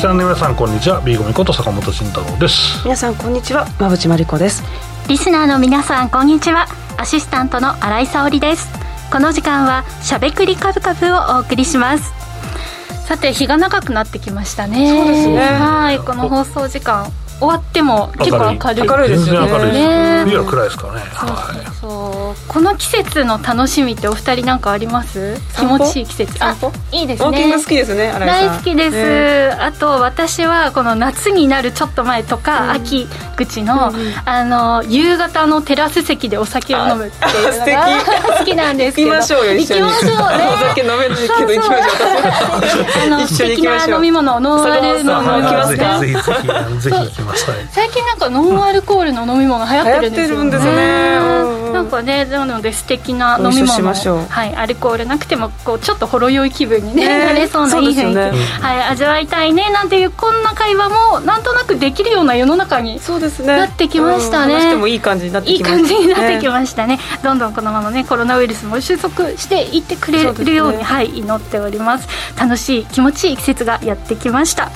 スナーの皆さんこんにちは。B 組こと坂本慎太郎です。皆さんこんにちは。馬淵真理子です。リスナーの皆さんこんにちは。アシスタントの新井沙織です。この時間はしゃべくりカブカブをお送りします。さて日が長くなってきましたね。そうですね。はいこの放送時間終わっても結構明るい明るいですよね。冬は暗いですからね。そう。はそうこの季節の楽しみってお二人なんかあります？気持ちいい季節。散歩？いいですウォーキンねグ好きですね大好きです、ねあと私はこの夏になるちょっと前とか、秋口の,、あの夕方のテラス席でお酒を飲むっていうのあが好きなんですけど。行きましょうよ一緒に。行きましょうね。お酒飲めないけど行きましょう。あの一素敵緒に行きましょう。な飲み物ノンアルの飲み行きますか？ぜひぜひぜひぜひ行き 最近なんかノンアルコールの飲み物流行ってるんですよね。流行ってるんですよね。うん。うんなんかねなので素敵な飲み物。はい、アルコールなくてもこうちょっとほろ酔い気分に、ねね。なれそうないい雰囲気、ね。はい、味わいたいねなんていうこんな会話もなんとなくできるような世の中にそうですね。なってきましたね。うん話してもいい感じになってきました。感じになってきましたね。どんどんこのままねコロナウイルスも収束していってくれるようにはい祈っております。楽しい気持ちいい季節がやってきました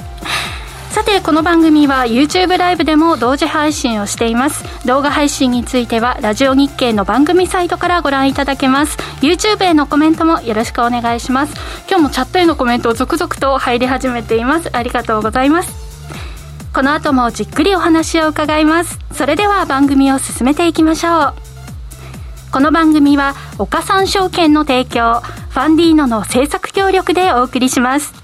さてこの番組は YouTube ライブでも同時配信をしています。動画配信についてはラジオ日経の番組サイトからご覧いただけます。YouTube へのコメントもよろしくお願いします。今日もチャットへのコメント続々と入り始めています。ありがとうございます。この後もじっくりお話を伺います。それでは番組を進めていきましょう。この番組は岡三証券の提供ファンディーノの制作協力でお送りします。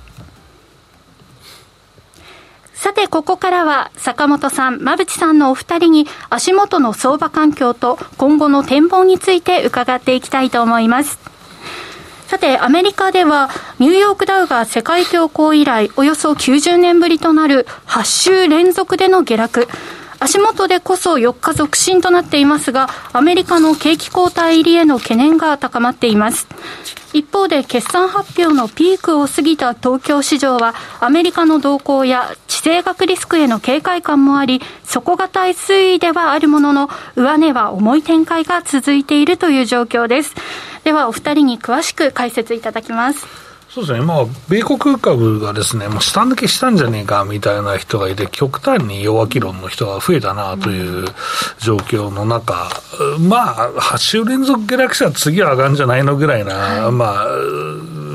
さて、ここからは坂本さん、馬淵さんのお二人に足元の相場環境と今後の展望について伺っていきたいと思います。さて、アメリカではニューヨークダウが世界恐慌以来およそ90年ぶりとなる8週連続での下落。足元でこそ4日続伸となっていますが、アメリカの景気後退入りへの懸念が高まっています。一方で決算発表のピークを過ぎた東京市場はアメリカの動向や地政学リスクへの警戒感もあり底堅い推移ではあるものの上値は重い展開が続いているという状況ですではお二人に詳しく解説いただきますそうですね、まあ、米国株がですね、もう下抜けしたんじゃねえかみたいな人がいて、極端に弱気論の人が増えたなという状況の中、まあ、8週連続下落したら次は上がるんじゃないのぐらいな、まあ、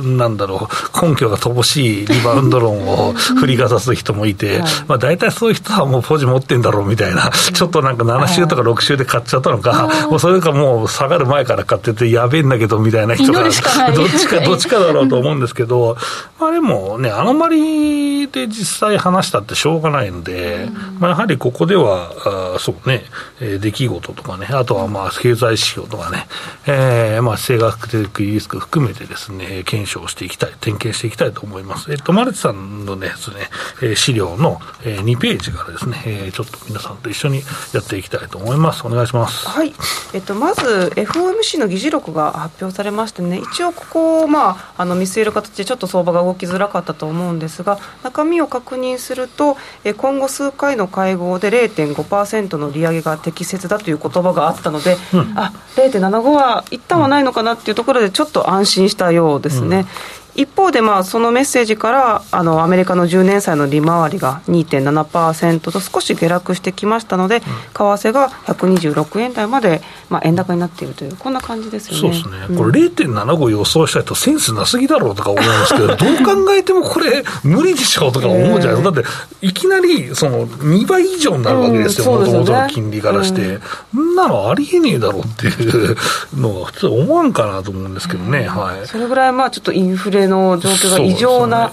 なんだろう、根拠が乏しいリバウンド論を 振りかざす人もいて、まあ、大体そういう人はもうポジ持ってんだろうみたいな、ちょっとなんか7週とか6週で買っちゃったのか、もうそれかもう下がる前から買ってて、やべえんだけどみたいな人が、どっちか、どっちかだろうと思うんですけど、まあでもね、アノマリで実際話したってしょうがないので、まあやはりここでは、あそうね、えー出来事とかね、あとはまあ経済指標とかね、えーまあ地政学的リスク含めてですね、検証していきたい、点検していきたいと思います。えっと、マルチさんのね、ですね、えー資料の、えー2ページからですね、えーちょっと皆さんと一緒にやっていきたいと思います。お願いします。はい、えっと、まず FOMC の議事録が発表されましてね、一応、ここを、まあ、あの見据える形で、ちょっと相場が動きづらかったと思うんですが、中身を確認すると、え今後数回の会合で0.5%の利上げが適切だという言葉があったので、あ0.75は一旦はないのかなっていうところで、ちょっと安心したようですね。一方で、まあ、そのメッセージからあのアメリカの10年債の利回りが2.7%と少し下落してきましたので、為替が126円台まで、まあ、円高になっているというこんな感じですよね。そうですね、うん。これ、0.75予想した人、センスなすぎだろうとか思いますけど、どう考えてもこれ、無理でしょうとか思うじゃないですか、だって、いきなりその2倍以上になるわけですよ、うんもともとの金利からして、そんなのありえねえだろうっていうのは、普通思わんかなと思うんですけどね、はい。それぐらいまあちょっとインフレの状況が異常な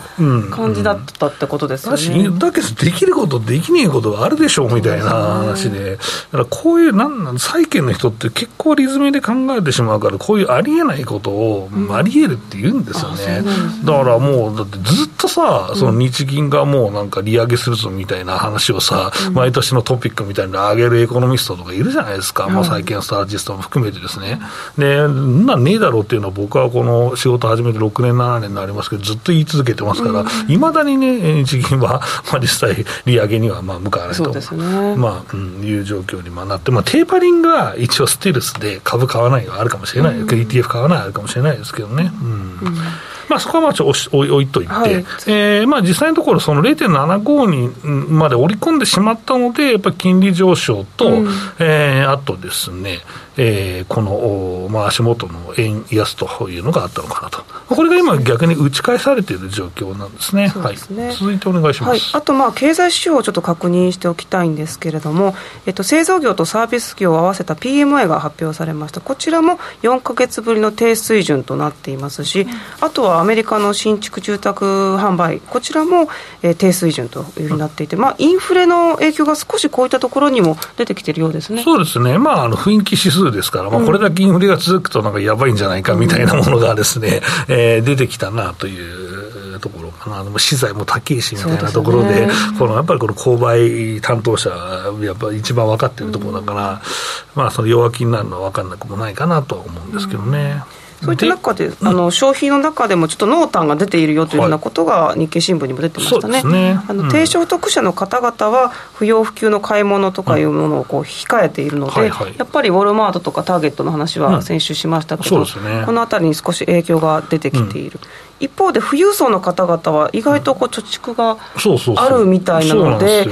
感じだったってことですよね。だけど、できること、できねえことがあるでしょうみたいな話で、だからこういう、なんなん、債券の人って結構リズムで考えてしまうから、こういうありえないことを、ありえるって言うんですよね。だからもう、だってずっとさ、その日銀がもうなんか利上げするぞみたいな話をさ、毎年のトピックみたいな上げるエコノミストとかいるじゃないですか、もう債券スタージストも含めてですね。で、んなんねえだろうっていうのは、僕はこの仕事始めて6年、7年になりますけど、ずっと言い続けてますから、いまだにね、日銀は、まあ、実際、利上げにはまあ向かわない。と、ね。まあうん、いう状況にまあなって、まあ、テーパリングは一応、ステルスで株買わないがあるかもしれない、ETF 買わないはあるかもしれないですけどね。うんまあ、そこはまあちょっと置いといて、はい。えーまあ、実際のところ、その0.75にうんまで織り込んでしまったので、やっぱり金利上昇と、えーあとですね、えーこの、おまあ、足元の円安というのがあったのかなと、これが今、逆に打ち返されている状況なんですね。すね。はい、続いてお願いします。はい、あと、まあ、経済指標をちょっと確認しておきたいんですけれども、えっと、製造業とサービス業を合わせた PMI が発表されました、こちらも4か月ぶりの低水準となっていますし、あとはアメリカの新築住宅販売、こちらも、えー低水準というふうになっていて、まあ、インフレの影響が少しこういったところにも出てきているようですね。そうですね、まあ、あの雰囲気指数ですから、まあ、これだけインフレが続くと、なんかやばいんじゃないかみたいなものがですね、えー出てきたなというところかな、でも資材も高いしみたいなところで、ですね。このやっぱりこの購買担当者、やっぱり一番分かってるところだから、まあ、その弱気になるのは分かんなくもないかなとは思うんですけどね。そういった中で、あの消費の中でもちょっと濃淡が出ているよというようなことが日経新聞にも出てましたね。あの低所得者の方々は不要不急の買い物とかいうものをこう控えているので、やっぱりウォルマートとかターゲットの話は先週しましたけど、このあたりに少し影響が出てきている。一方で富裕層の方々は意外とこう貯蓄があるみたいなので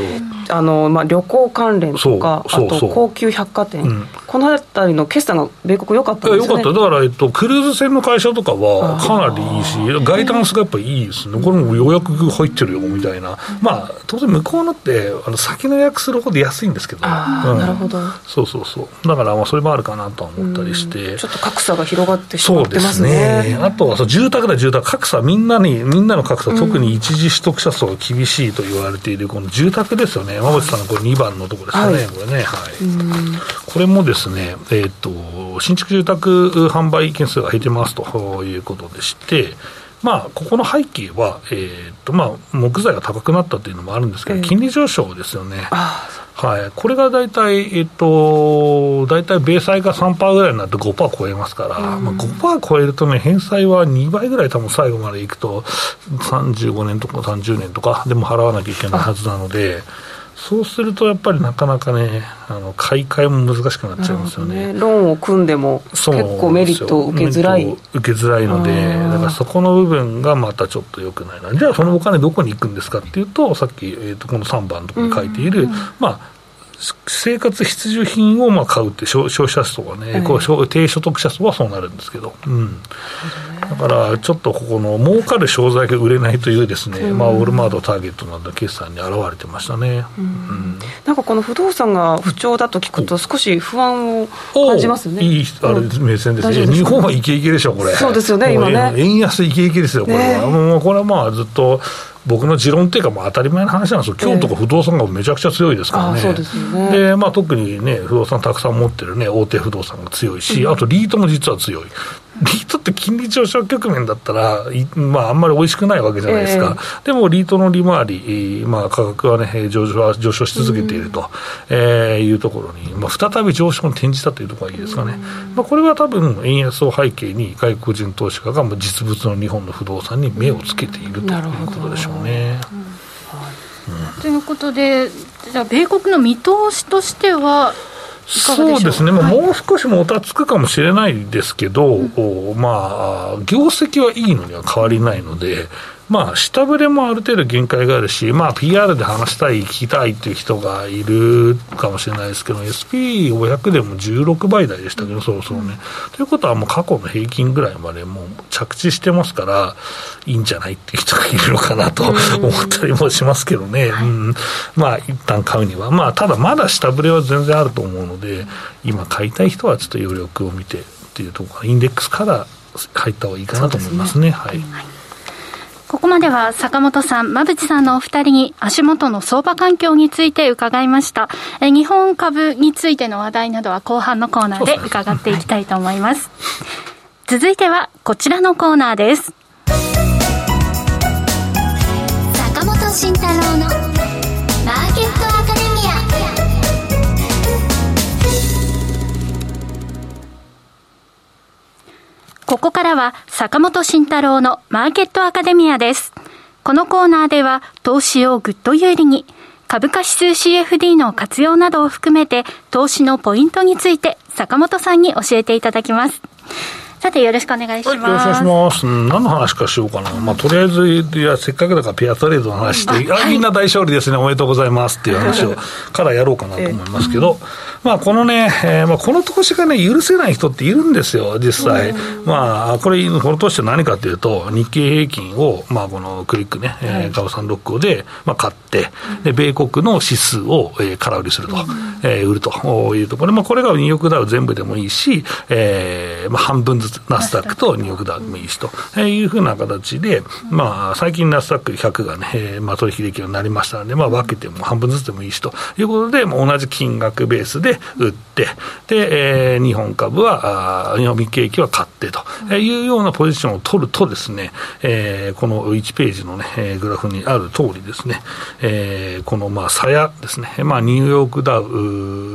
旅行関連とかあと高級百貨店、うん。この辺りの決算が米国良かったんですよね。かった、だから、えっと、クルーズ船の会社とかはかなりいいし、ガイダンスがやっぱりいいですね、これも予約入ってるよみたいな、まあ、当然、向こうのって、あの先の予約するほど安いんですけど、あーうん。なるほど。そうそうそう、だから、まあ、それもあるかなとは思ったりして。ちょっと格差が広がってしまってますそうですね。ね。あとはそう住宅だ、住宅、格差、みんなに、みんなの格差、特に一時取得者層が厳しいと言われている、この住宅ですよね、山口さんのこれ2番のところですかね、はい。これね、はい。これもですね、えっ、と、新築住宅販売件数が減ってますということでして、まあ、ここの背景は、えっ、と、まあ、木材が高くなったというのもあるんですけど、ええ。金利上昇ですよね。あはい、これが大体、えっと、大体、米債が3%ぐらいになって5%超えますから、まあ、5%超えるとね、返済は2倍ぐらい多分最後までいくと、35年とか30年とかでも払わなきゃいけないはずなので、そうするとやっぱりなかなかね、あの買い替えも難しくなっちゃいますよね。ローンを組んでも結構メリットを受けづらい。受けづらいので、だからそこの部分がまたちょっと良くないな、じゃあそのお金どこに行くんですかっていうと、さっき、えー、とこの3番のところに書いている、まあ、生活必需品をまあ買うって消消費者層はね、ええこう消低所得者層はそうなるんですけど、うん、だからちょっとここの儲かる商材が売れないというですね、まあ、ウォルマート、ターゲットなどの決算に現れてましたね。うん。なんかこの不動産が不調だと聞くと少し不安を感じますね。いいあれうん。目線ですね、日本はイケイケでしょ、これ、そうですよね今ね。円安イケイケですよ、これは、ね。もうこれはまあずっと僕の持論っていうか、まあ当たり前の話なんですよ、京都とか不動産がめちゃくちゃ強いですからね、あそうですよね。でまあ、特にね、不動産たくさん持ってるね、大手不動産が強いし、あとリートも実は強い。リートって金利上昇局面だったら、いまあ、あんまり美味しくないわけじゃないですか、でもリートの利回り、えーまあ、価格はね、えー上昇は上昇し続けていると、えーいうところに、まあ、再び上昇に転じたというところがいいですかね、まあ、これは多分円安を背景に、外国人投資家がまあ実物の日本の不動産に目をつけているということでしょうね。ということで、じゃあ、米国の見通しとしては、そうですね、まあはい。もう少しもたつくかもしれないですけど、おまあ、業績はいいのには変わりないので、まあ、下振れもある程度限界があるし、まあ、PR で話したい、聞きたいっていう人がいるかもしれないですけど、SP500 でも16倍台でしたけど、そろそろね。ということは、もう過去の平均ぐらいまでもう着地してますから、いいんじゃないっていう人がいるのかなと思ったりもしますけどね。うん、まあ、一旦買うには。まあ、ただまだ下振れは全然あると思うので、今買いたい人はちょっと余力を見てっていうところインデックスから入った方がいいかなと思いますね。はい。ここまでは坂本さん、馬淵さんのお二人に足元の相場環境について伺いました。え日本株についての話題などは後半のコーナーで伺っていきたいと思います。続いてはこちらのコーナーです。坂本慎太郎のここからは坂本慎太郎のマーケットアカデミアです。このコーナーでは投資をぐっと有利に株価指数 CFD の活用などを含めて投資のポイントについて坂本さんに教えていただきます。さてよろしくお願いします、はい、よろしくお願いします、うん、何の話かしようかな、まあ、とりあえずいやせっかくだからペアトレードの話して、あみんな大勝利ですね。おめでとうございますっていう話をからやろうかなと思いますけど、まあ、このね、えーまあ、この投資がね許せない人っているんですよ実際、まあこれこの投資って何かというと日経平均を、まあ、このクリックね、えー、株三六五で、まあ、買ってで米国の指数を、えー、空売りすると、えー、売るというところで、まあ、これがニューヨークダウ全部でもいいし、えーまあ、半分ずつナスダックとニューヨークダウでもいいしと。いうふうな形で、まあ、最近ナスダック100がね、えーまあ、取引できるようになりましたので、まあ、分けても半分ずつでもいいしと。いうことで、まあ、同じ金額ベースで売って、で、えー、日本株は、あ日本日経平均は買ってと。いうようなポジションを取るとですね、えー、この1ページのね、グラフにある通りですね、えー、このまあ、さやですね、まあ、ニューヨークダウ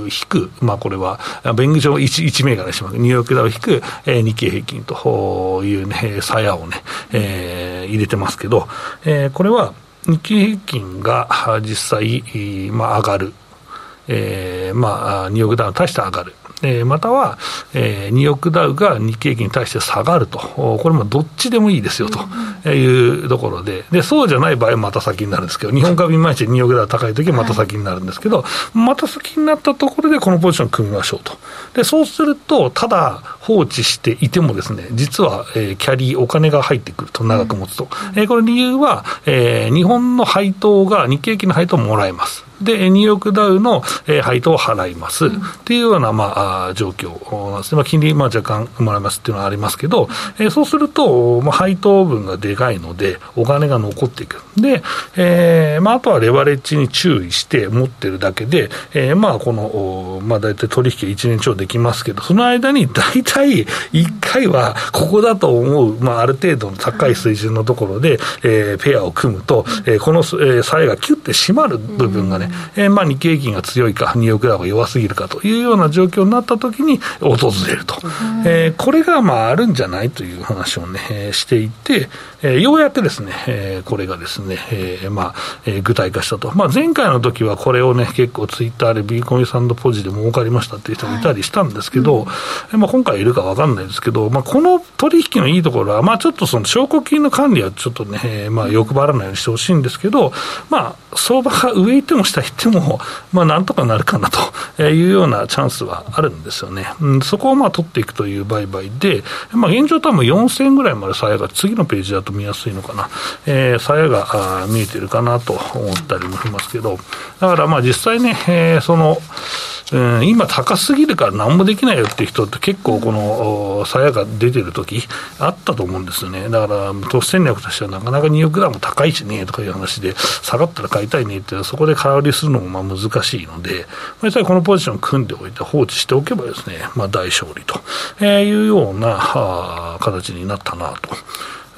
引く、まあ、これは、便宜上 1, 1銘柄します。ニューヨークダウ引く、えー、日経経平均というね、さやをね、えー、入れてますけど、えー、これは日経平均が実際、まあ、上がる。えー、まあ、ニューヨークダウに対して上がる。えー、または、えー、ニューヨークダウが日経平均に対して下がると、これもどっちでもいいですよというところで、でそうじゃない場合はまた先になるんですけど、日本株いまいちニューヨークダウ高いときはまた先になるんですけど、はい、また先になったところでこのポジション組みましょうと。でそうすると、ただ放置していてもですね、実は、えー、キャリー、お金が入ってくると、長く持つと。うん、えー、これ理由は、えー、日本の配当が、日経平均の配当ももらえます。で、ニューヨークダウの、えー、配当を払います、うん、っていうような、まあ、状況なんですね。まあ、金利、まあ、若干もらいますっていうのはありますけど、えー、そうすると、まあ、配当分がでかいので、お金が残っていく。で、えー、まあ、あとはレバレッジに注意して持ってるだけで、えー、まあ、この、まあ、大体取引1年超できますけど、その間に大体1回は、ここだと思う、まあ、ある程度の高い水準のところで、えー、ペアを組むと、えー、この、えー、差がキュッて締まる部分がね、えー、まあ日経平均が強いか、ニューヨークダウが弱すぎるかというような状況になったときに訪れると、えー、これがまああるんじゃないという話をね、えー、していて、えー、ようやってですね、えー、これがですね、えーまあえー、具体化したと、まあ、前回の時はこれをね、結構ツイッターでビーコミサンドポジで儲かりましたっていう人もいたりしたんですけど、はいうん、まあ、今回いるか分かんないですけど、まあ、この取引のいいところは、まあ、ちょっとその証拠金の管理はちょっとね、えー、まあ、欲張らないようにしてほしいんですけど、まあ、相場が上行っても下行っても、まあ、なんとかなるかなというようなチャンスはあるんですよね。うん、そこをまあ取っていくという売買で、まあ、現状多分4000円ぐらいまでさやが、次のページだと見やすいのかな、えー、さやが見えてるかなと思ったりもしますけど、だからまあ実際ね、えー、その、うん、今高すぎるから何もできないよっていう人って結構この鞘が出てる時あったと思うんですよね。だから投資戦略としてはなかなか2億ダウンも高いしねとかいう話で下がったら買いたいねってそこで空売りするのもまあ難しいので、実際このポジションを組んでおいて放置しておけばですね、まあ大勝利というような形になったなと。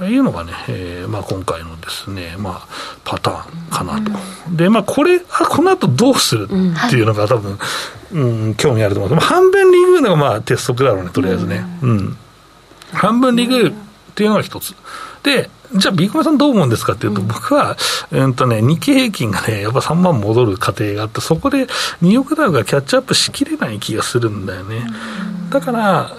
いうのがね、えーまあ、今回のですね、まあ、パターンかなと。うん、で、まあ、これ、あこの後どうするっていうのが多分、うん、うん、興味あると思う。半分リグのがまあ鉄則だろうね、とりあえずね。うん。半分リグっていうのが一つ。で、じゃあ、ビーコメさんどう思うんですかっていうと、僕は、うんとね、日経平均がね、やっぱ3万戻る過程があって、そこでニューヨークダウがキャッチアップしきれない気がするんだよね。だから、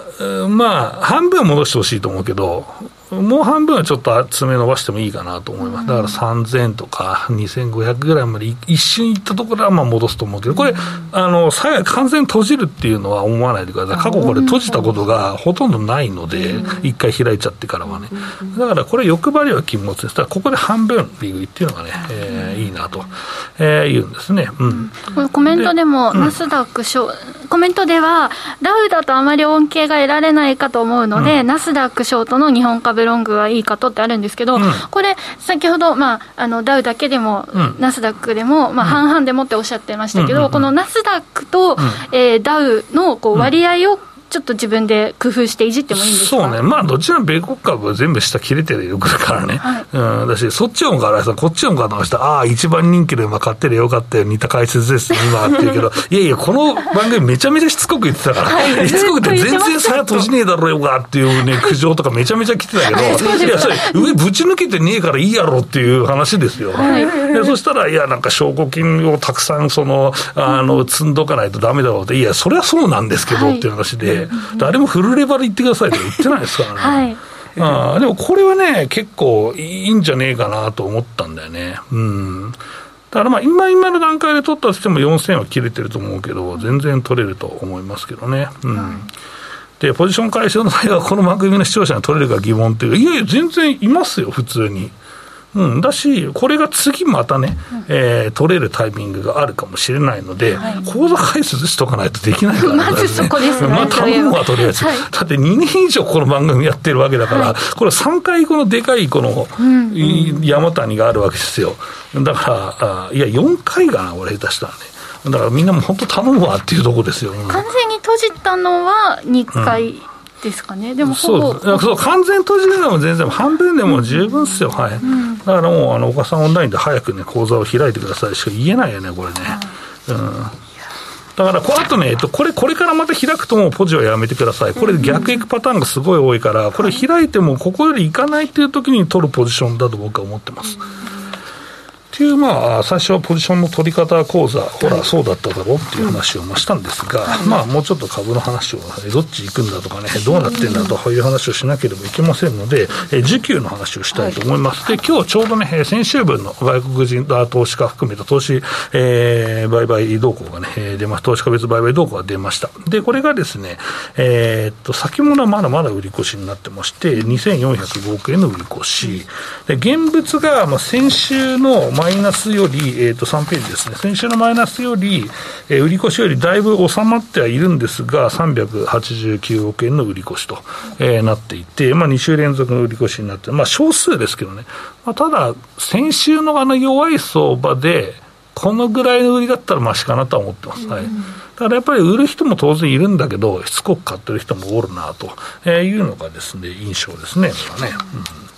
まあ、半分戻してほしいと思うけど、もう半分はちょっと爪伸ばしてもいいかなと思います。だから3000とか2500ぐらいまで一瞬行ったところはまあ戻すと思うけど、これ、あの、完全閉じるっていうのは思わないでください。過去これ閉じたことがほとんどないので、一回開いちゃってからはね。だからこれ欲張りは禁物です。だからここで半分利食いっていうのがね、えー、いいなと、えー、言うんですね。うん。これコメントでも、ナスダックコメントでは、ダウだとあまり恩恵が得られないかと思うので、ナスダックショートの日本株ブロングはいいかとってあるんですけど、うん、これ、先ほど、まあ、あのダウだけでも、うん、ナスダックでも、まあ、半々でもっておっしゃってましたけど、このナスダックと、えー、ダウのこう割合をちょっと自分で工夫していじってもいいんですか？そうね、まあ、どちらも米国株は全部下切れてるからね、はい、うん、だし、そっちのからさ、こっちのからしたら、ああ、一番人気で今買ってりゃよかったよ、似た解説です、今って言うけど、いやいや、この番組、めちゃめちゃしつこく言ってたから、はい、しつこくて、全然さや閉じねえだろうがっていうね、苦情とかめちゃめちゃ来てたけど、い。や、それ、上ぶち抜けてねえからいいやろっていう話ですよ。はい、でそしたら、いや、なんか証拠金をたくさん、その、あの、積んどかないとだめだろうって、いや、それはそうなんですけどっていう話で、で、誰もフルレバル言ってくださいとか言ってないですからね。はい。あでもこれはね、結構いいんじゃねえかなと思ったんだよね。うん。だからまあ今今の段階で取ったとしても4000は切れてると思うけど、全然取れると思いますけどね。うん。で、ポジション解消の場合は、この番組の視聴者に取れるか疑問っていう、いやいや、全然いますよ、普通に。うん、だし、これが次またね、えー取れるタイミングがあるかもしれないので、口座回数しとかないとできないから。まずそこですねまあ、頼むわ、とりあえず。は。い。だって2年以上この番組やってるわけだから、これ3回このでかいこの、い山谷があるわけですよ。だから、あいや、4回かな、俺下手したらね。だからみんなも本当頼むわっていうとこですよ。うん。完全に閉じたのは2回ですかね。でもほぼ。そうそう完全閉じるのも全然半分でも十分っすよ、はい、だからもうあの岡さんオンラインで早くね口座を開いてくださいしか言えないよねこれね、うん。だからこ、あとね、えっと、これ、これからまた開くともうポジはやめてください。これ逆行くパターンがすごい多いから、これ開いてもここより行かないっていう時に取るポジションだと僕は思ってます。っていう、まあ、最初はポジションの取り方講座、ほら、そうだっただろうっていう話をまあしたんですが、まあ、もうちょっと株の話を、えどっち行くんだとかね、どうなってんだとかいう話をしなければいけませんので、え需給の話をしたいと思います。で、今日ちょうどね、え先週分の外国人あ投資家含めた投資、えー売買動向がね、えー出ま投資家別売買動向が出ました。で、これがですね、えーっと、先物はまだまだ売り越しになってまして、2405億円の売り越し、で、現物が、まあ、先週のマイナスより、えーっと、3ページですね、先週のマイナスより、えー売り越しよりだいぶ収まってはいるんですが、389億円の売り越しと、えーなっていて、まあ、2週連続の売り越しになって、まあ、少数ですけどね、まあ、ただ、先週のあの弱い相場で、このぐらいの売りだったらマシかなとは思ってます。はい。ただやっぱり売る人も当然いるんだけど、しつこく買ってる人もおるなとえーいうのがですね、印象ですね、これはね。うん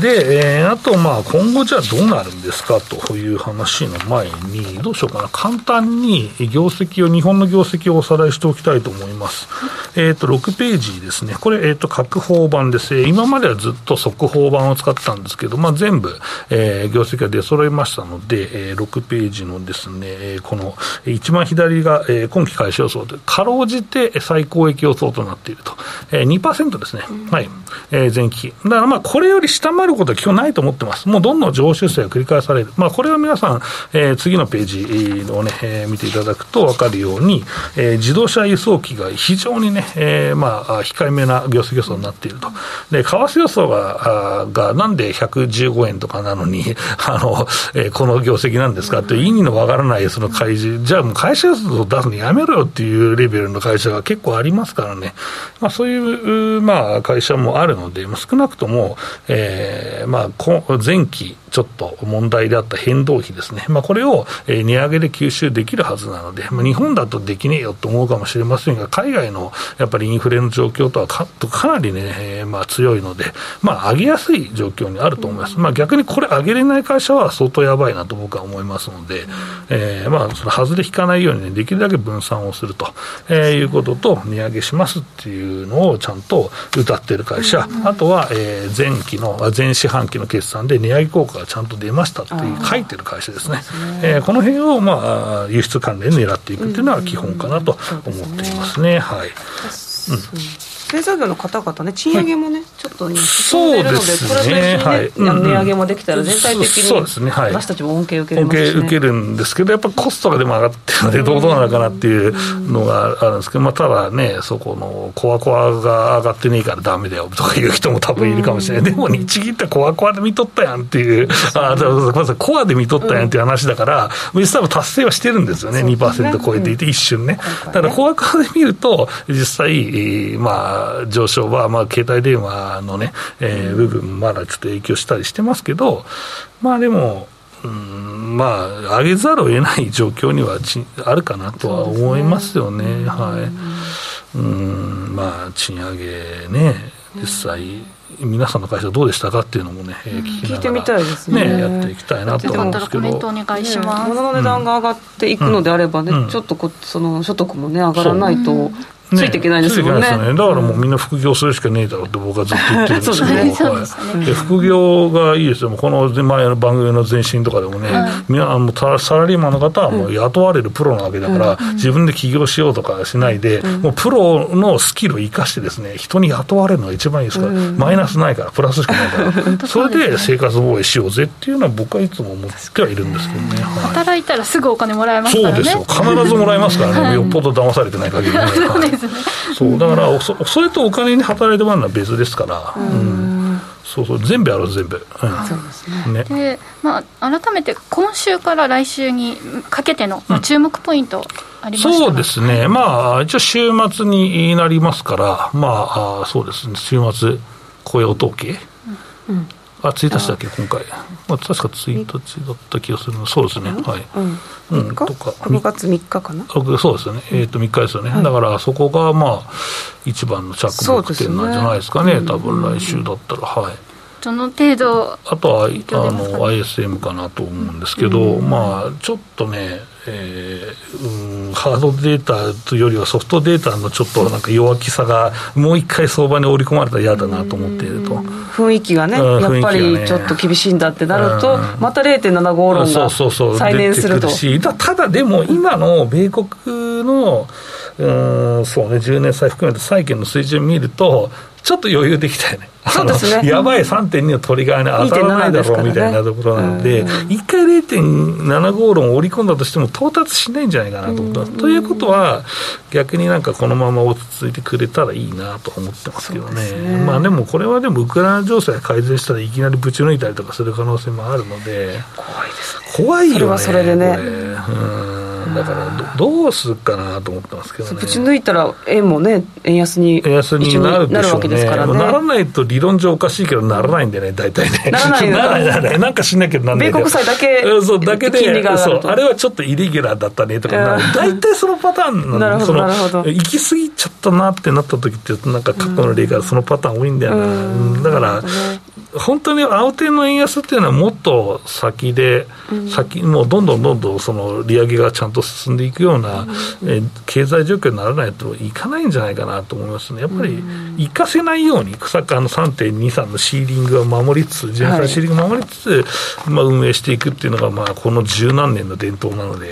で、えーあと、まあ、今後じゃあどうなるんですかという話の前に、どうしようかな、簡単に業績を、日本の業績をおさらいしておきたいと思います。えっ、と、6ページですね。これ、えっ、と、各法版です。えー今まではずっと速報版を使ってたんですけど、まあ、全部、えー業績が出揃いましたので、えー6ページのですね、えーこの、一番左が、えー今期開始予想で、かろうじて最高益予想となっていると。えー、2%ですね。はい。えー前期。だからまあ、これより下回ることは基本ないと思ってます。もうどんどん上修正が繰り返される。まあ、これは皆さん、えー次のページをね、えー見ていただくと分かるように、えー自動車輸送機が非常にね、えーまあ、控えめな業績予想になっていると。で、為替予想が、あがなんで115円とかなのに、あの、えーこの業績なんですかっていう意味のわからないその開示、じゃあもう会社予想を出すのやめろよっていうレベルの会社が結構ありますからね。まあ、そういう、まあ、会社もあるので、少なくとも、えーまあ、前期、ちょっと問題であった変動費ですね、まあ、これを、え値上げで吸収できるはずなので、まあ、日本だとできねえよと思うかもしれませんが、海外のやっぱりインフレの状況とはかかなりね、えーまあ、強いので、まあ、上げやすい状況にあると思います、まあ、逆にこれ、上げれない会社は相当やばいなと僕は思いますので、えーまあ、その外れ引かないように、ね、できるだけ分散をすると、えーいうことと、値上げしますっていうのをちゃんと歌ってる会社、あとは、えー前期の、前四半期の決算で値上げ効果がちゃんと出ましたっていう書いてる会社ですね。えーこの辺を、まあ、輸出関連狙っていくっていうのは基本かなと思っていますね。はい。製造業の方々ね、賃上げもね、ちょっとね進んでいるので、そうですね。これと一緒にね、はい。値上げもできたら、全体的そうにですね。はい。私たちも恩恵を受けね、け受けるんですけど、やっぱコストがでも上がってるので、どうなのかなっていうのがあるんですけど、まあ、ただね、そこのコアコアが上がってねえからダメだよとかいう人も多分いるかもしれない、でも日銀ってコアコアで見とったやんっていう、あだからまずコアで見とったやんっていう話だから、実際は達成はしてるんですよね、そうですね2%超えていて、一瞬ね。今回ねだからコアコアで見ると、実際、えーまあ、上昇は、まあ、携帯電話のね、えー部分もまだちょっと影響したりしてますけど、まあでも、うんまあ、上げざるを得ない状況にはちあるかなとは思いますよね。はい。うん、まあ、賃上げね、実際、皆さんの会社どうでしたかっていうのもね、えー聞きながら聞いてみたいですね。やっていきたいなと思うんですけったらコメントど。お願いします。物の値段が上がっていくのであればね、うん。ちょっとこその所得もね、上がらないと、ついていけないですもんね。ね。だからもうみんな副業するしかねえだろうって僕はずっと言ってるんですけど、ねはい、副業がいいですよ、この前の番組の前身とかでもね、みんなもうサラリーマンの方はもう雇われるプロなわけだから、自分で起業しようとかしないで、もうプロのスキルを生かしてですね、人に雇われるのが一番いいですから、マイナスないから、プラスしかないから、それで生活防衛しようぜっていうのは僕はいつも思ってはいるんですけどね。働いたらすぐお金もらえますからね。そうですよ。必ずもらえますからね。よっぽど騙されてない限りね。そうだからそそれとお金に働いてもらうのは別ですから。うん。そうそう全部やろう全部、うん、そうですね。で、まあ、改めて今週から来週にかけての注目ポイント、ありますか、うん、そうですね。まあ一応週末になりますからまあそうですね。週末雇用統計、うん、うんあ、1日だっけ、今回。まあ、確か1日だった気がするそうですね。はい。うん。とか。6月3日かな？そうですよね。えっ、と、3日ですよね。だから、そこが、まあ、一番の着目点なんじゃないですかね。多分来週だったら、はい。どの程度あとはあの ISM かなと思うんですけど、まあ、ちょっとね、えーうん、ハードデータというよりはソフトデータのちょっとなんか弱気さがもう一回相場に織り込まれたら嫌だなと思っていると。雰囲気がね、うん、やっぱりちょっと厳しいんだってなると、うん、また0.75論が再燃すると。ただでも今の米国のうんそうね10年債含めて債券の水準見るとちょっと余裕できたよね。そうですね。やばい3.2のトリガーに当たらないだろうみたいなところなんで、1回0.75論を織り込んだとしても到達しないんじゃないかなと思った。ということは、逆になんかこのまま落ち着いてくれたらいいなと思ってますけどね。ねまあでもこれはでもウクライナ情勢が改善したらいきなりぶち抜いたりとかする可能性もあるので、怖いですね。怖いよね。それはそれでね。うんだからどうするかなと思ってますけどね。ぶち抜いたら円もね、円安に円安になるでしょうね。ならないと理論上おかしいけど、ならないんでね、大体ね。ならないならない、なんかしなきゃなんない米国債だけ、そうだけでそう、あれはちょっとイレギュラーだったねとか、大体そのパターンなるほど。行き過ぎちゃったなってなった時って、なんか過去の例からそのパターン多いんだよな。だから、本当に青天の円安っていうのはもっと先で、先、もうどんどんどんどんその利上げがちゃんと進んでいくような、え経済状況にならないといかないんじゃないかなと思いますね。やっぱり、行かせないように、さっきあの3.23のシーリングを守りつつ、ジェネシーリングを守りつつ、まあ、運営していくっていうのが、まあ、この十何年の伝統なので、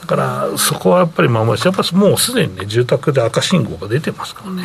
だからそこはやっぱり守りやっぱりもうすでにね、住宅で赤信号が出てますからね。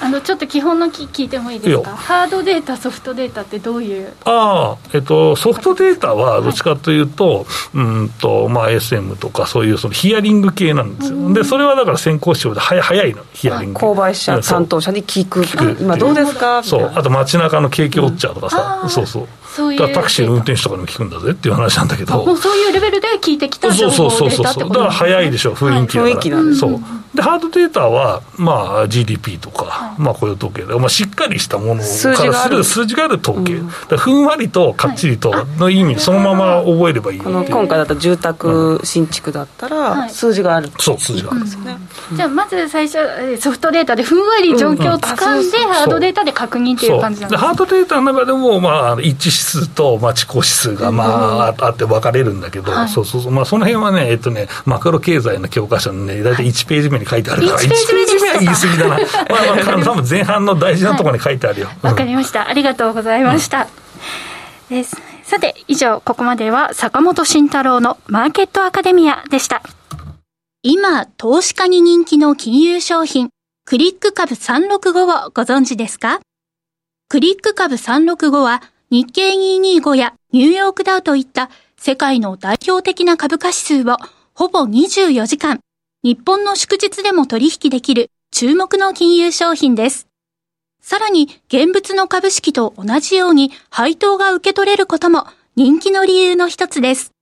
あのちょっと基本のき聞いてもいいですか、ハードデータ、ソフトデータってどういう？あ、えっと、ソフトデータはどっちかというと、はい、うんとまあ、SM とか、そういうそのヒアリング系なんですよ、でそれはだから先行指標で早早いの、ヒアリング。購買者、担当者に聞く、今どうですか？そう、あと街中の景気ウォッチャーとかさ、うん、そうそう。そういうタクシーの運転手とかにも聞くんだぜっていう話なんだけど。もうそういうレベルで聞いてきた情報データってことだから早いでしょ雰囲気だから、はい、雰囲気なんでそう。でハードデータは、まあ、GDP とか、はい、まあ、雇用統計で、まあ、しっかりしたものからする。数字がある統計、うん、ふんわりとかっちりとの意味、はい、そのまま覚えればいい。この今回だった住宅新築だったら、数字がある、そう数字があるんですね、うん、じゃあまず最初ソフトデータでふんわり状況をつかんで、ハードデータで確認っていう感じなんですかハードデータの中でも、まあ、一致指数と、まあ、地高指数が、まあ、あって分かれるんだけど、はい、そうそうそう、まあ、その辺はね、えっとね、マクロ経済の教科書のね、大体1ページ目に書いてあるから、1ページ目は言い過ぎだな。まあ、まあ、多分前半の大事なところに書いてあるよ。わ、はい、かりました。ありがとうございました。うん、です。さて、以上、ここまでは坂本慎太郎のマーケットアカデミアでした。今、投資家に人気の金融商品、クリック株365をご存知ですか？クリック株365は日経225やニューヨークダウといった世界の代表的な株価指数をほぼ24時間、日本の祝日でも取引できる注目の金融商品です。さらに現物の株式と同じように配当が受け取れることも人気の理由の一つです。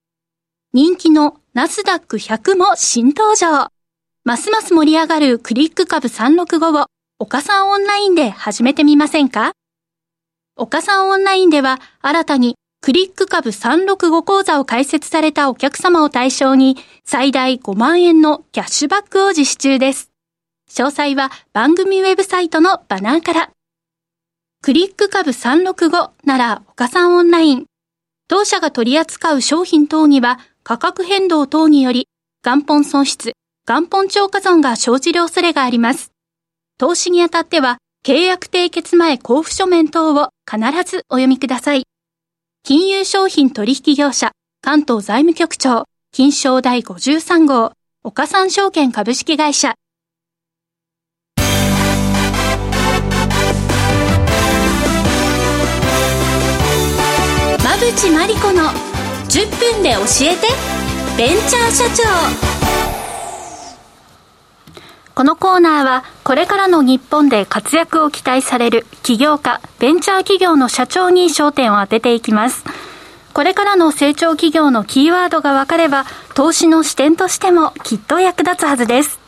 人気のナスダック100も新登場。ますます盛り上がるクリック株365を岡さんオンラインで始めてみませんか？岡さんオンラインでは新たにクリック株365講座を開設されたお客様を対象に最大5万円のキャッシュバックを実施中です。詳細は番組ウェブサイトのバナーから。クリック株365なら岡さんオンライン。当社が取り扱う商品等には価格変動等により元本損失、元本超過損が生じる恐れがあります。投資にあたっては、契約締結前交付書面等を必ずお読みください。金融商品取引業者、関東財務局長、金賞第53号、岡三証券株式会社。馬淵真理子の10分で教えてベンチャー社長このコーナーは、これからの日本で活躍を期待される起業家、ベンチャー企業の社長に焦点を当てていきます。これからの成長企業のキーワードが分かれば、投資の視点としてもきっと役立つはずです。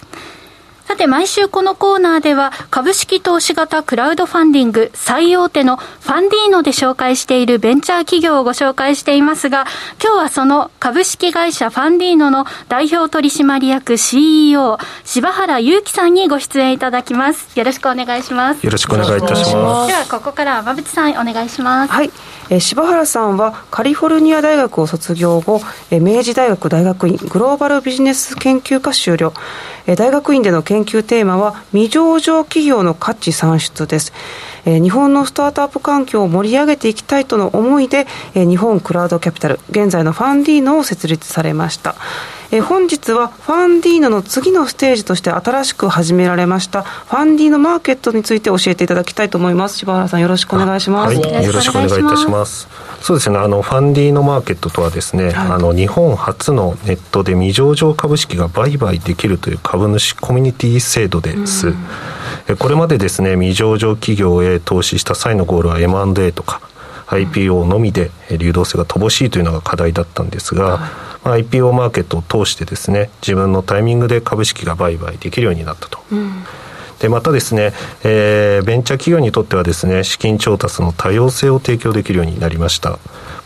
さて、毎週このコーナーでは、株式投資型クラウドファンディング最大手のファンディーノで紹介しているベンチャー企業をご紹介していますが、今日はその株式会社ファンディーノの代表取締役 CEO、柴原祐樹さんにご出演いただきます。よろしくお願いします。よろしくお願いいたします。では、ここからは馬淵さんお願いします。はい。えー、柴原さんはカリフォルニア大学を卒業後、えー、明治大学大学院グローバルビジネス研究科修了、えー、大学院での研究テーマは未上場企業の価値算出です、えー、日本のスタートアップ環境を盛り上げていきたいとの思いで、えー、日本クラウドキャピタル現在のファンディーノを設立されました。え本日はファンディーノの次のステージとして新しく始められましたファンディーノマーケットについて教えていただきたいと思います。柴原さんよろしくお願いします、はい、よろしくお願いいたします。そうですね。あのファンディーノマーケットとはですね、はい、あの日本初のネットで未上場株式が売買できるという株主コミュニティ制度です、これまでですね未上場企業へ投資した際のゴールは M&A とか IPO のみで流動性が乏しいというのが課題だったんですが、まあ、IPO マーケットを通してですね自分のタイミングで株式が売買できるようになったと。うんでまたですね、えー、ベンチャー企業にとってはですね資金調達の多様性を提供できるようになりました。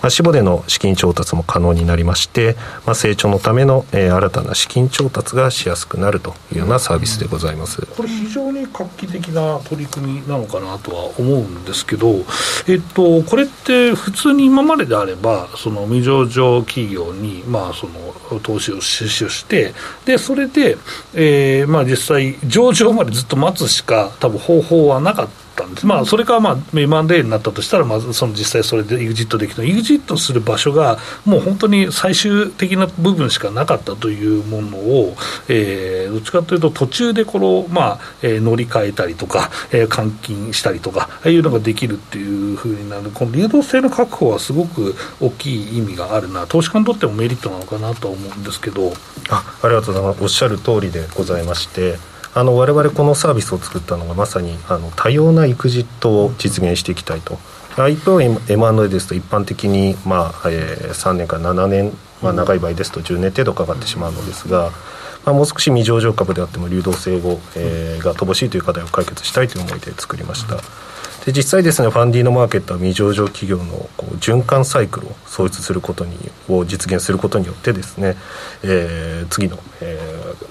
まあ、死での資金調達も可能になりまして、まあ、成長のための、えー、新たな資金調達がしやすくなるというようなサービスでございます、これ非常に画期的な取り組みなのかなとは思うんですけど、えっと、これって普通に今までであればその未上場企業に、まあ、その投資を出資してでそれで、えーまあ、実際上場までずっと待つしか多分方法はなかった。ったんです、まあ、それがまあ M&A になったとしたら、まずその実際それで EXIT できた、EXIT する場所が、もう本当に最終的な部分しかなかったというものを、えー、どっちかというと、途中でこの、まあえー、乗り換えたりとか、えー、換金したりとか、ああいうのができるっていうふうになる、この流動性の確保はすごく大きい意味があるな、投資家にとってもメリットなのかなと思うんですけど。あありがとうございます。おっしゃる通りでございまして。あの我々このサービスを作ったのがまさにあの多様な育児を実現していきたいと。一方 M&A ですと一般的に、まあえー、3年から7年、まあ、長い場合ですと10年程度かかってしまうのですが、まあ、もう少し未上場株であっても流動性を、えー、が乏しいという課題を解決したいという思いで作りました。で実際ですねファンディーノマーケットは未上場企業のこう循環サイクルを創出することにを実現することによってですね、えー、次の、え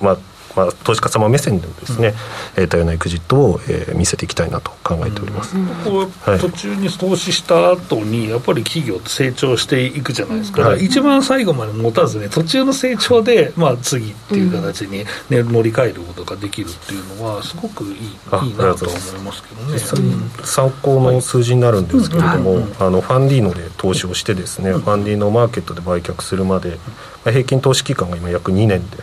ーまあ、まあ、投資家様目線でもですね、うん、多様なエクジットを、えー、見せていきたいなと考えております、うん。はい、途中に投資した後にやっぱり企業って成長していくじゃないですか,、はい、一番最後まで持たずね途中の成長で、まあ、次っていう形に、ね、乗り換えることができるっていうのはすごくいいいいなと思いますけどね、参考の数字になるんですけれども、はい、あのファンディーノで投資をしてですね、ファンディーノマーケットで売却するまで、まあ、平均投資期間が今約2年で。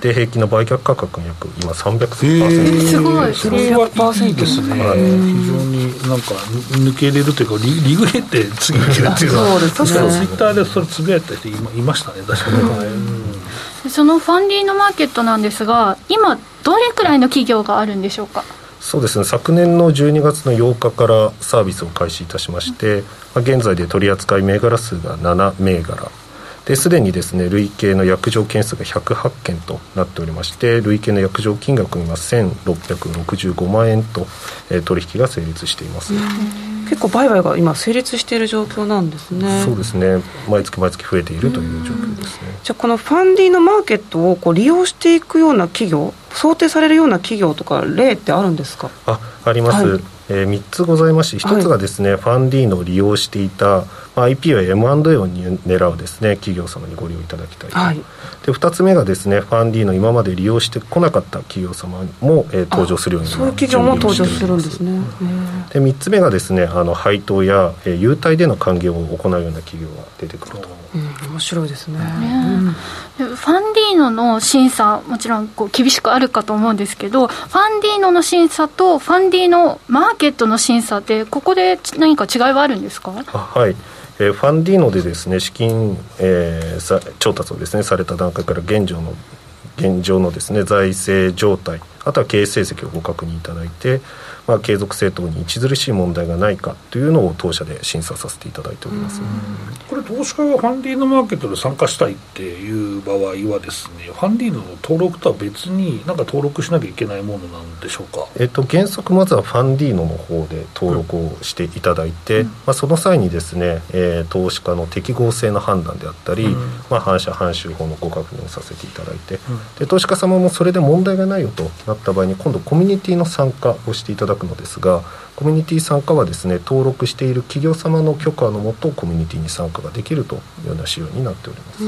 で平均の売却価格の約今300%、えー、すごい。それはいいですね、はい、非常になんか抜けれるというかリリグレって次抜けるっていうのは。確かにツイッターでそれつぶやいた人いましたね。確かに、はい。うん、そのファンディーノマーケットなんですが今どれくらいの企業があるんでしょうか？そうですね。昨年の12月の8日からサービスを開始いたしまして、まあ、現在で取り扱い銘柄数が7銘柄ですでにですね累計の約定件数が108件となっておりまして累計の約定金額が1665万円と、えー、取引が成立しています。結構売買が今成立している状況なんですね。そうですね。毎月毎月増えているという状況ですね。じゃあこのファンディのマーケットをこう利用していくような企業、想定されるような企業とか例ってあるんですか？あ、あります。はい、えー、3つございまして1つがですね、はい、ファンディーノを利用していた、まあ、IP は M&A を狙うですね企業様にご利用いただきたい、はい、で2つ目がですねファンディの今まで利用してこなかった企業様も、えー、登場するようにそういう企業も登場するんですね。で3つ目がですねあの配当や、えー、優待での還元を行うような企業が出てくると、うん、面白いですね、ね。うん、ファンディーノの審査もちろんこう厳しくあるかと思うんですけどファンディーノの審査とファンディーノマーケットの審査ってここで何か違いはあるんですか？はいえー、ファンディーノでですね資金、えー、さ調達をですねされた段階から現状の現状のですね財政状態あとは経営成績をご確認いただいてまあ、継続性等に著しい問題がないかというのを当社で審査させていただいております。これ投資家がファンディーノマーケットで参加したいっていう場合はですねファンディーノの登録とは別に何か登録しなきゃいけないものなんでしょうか、えっと、原則まずはファンディーノの方で登録をしていただいて、うん、まあ、その際にですね、えー、投資家の適合性の判断であったり、うん、まあ、反社反州法のご確認をさせていただいて、うん、で投資家様もそれで問題がないよとなった場合に今度コミュニティの参加をしていただくくのですがコミュニティ参加はですね登録している企業様の許可のもとコミュニティに参加ができるというような仕様になっております。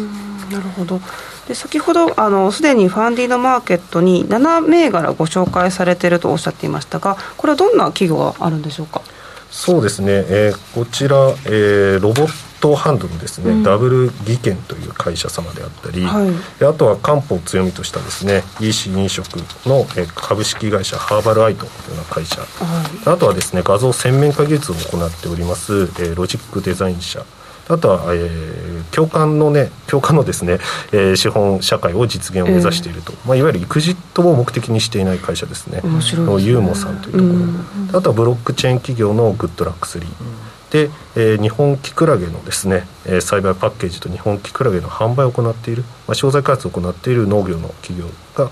なるほど。で先ほどあのすでにファンディードマーケットに7銘柄ご紹介されているとおっしゃっていましたがこれはどんな企業があるんでしょうか？そうですね、えー、こちら、えー、ロボットハンドのですね、うん、ダブル技研という会社様であったり、はい、あとは漢方を強みとしたですね EC 飲食の株式会社ハーバルアイトというような会社、はい、あとはですね画像洗面化技術を行っております、えー、ロジックデザイン社あとは、えー、共感のね共感のですね、えー、資本社会を実現を目指していると、えー、まあ、いわゆるエクジットを目的にしていない会社ですね。面白い、ね、ユーモさんというところ、うん、あとはブロックチェーン企業のグッドラック3、うんで、えー、日本キクラゲのですね、えー、栽培パッケージと日本キクラゲの販売を行っている、まあ、商材開発を行っている農業の企業が、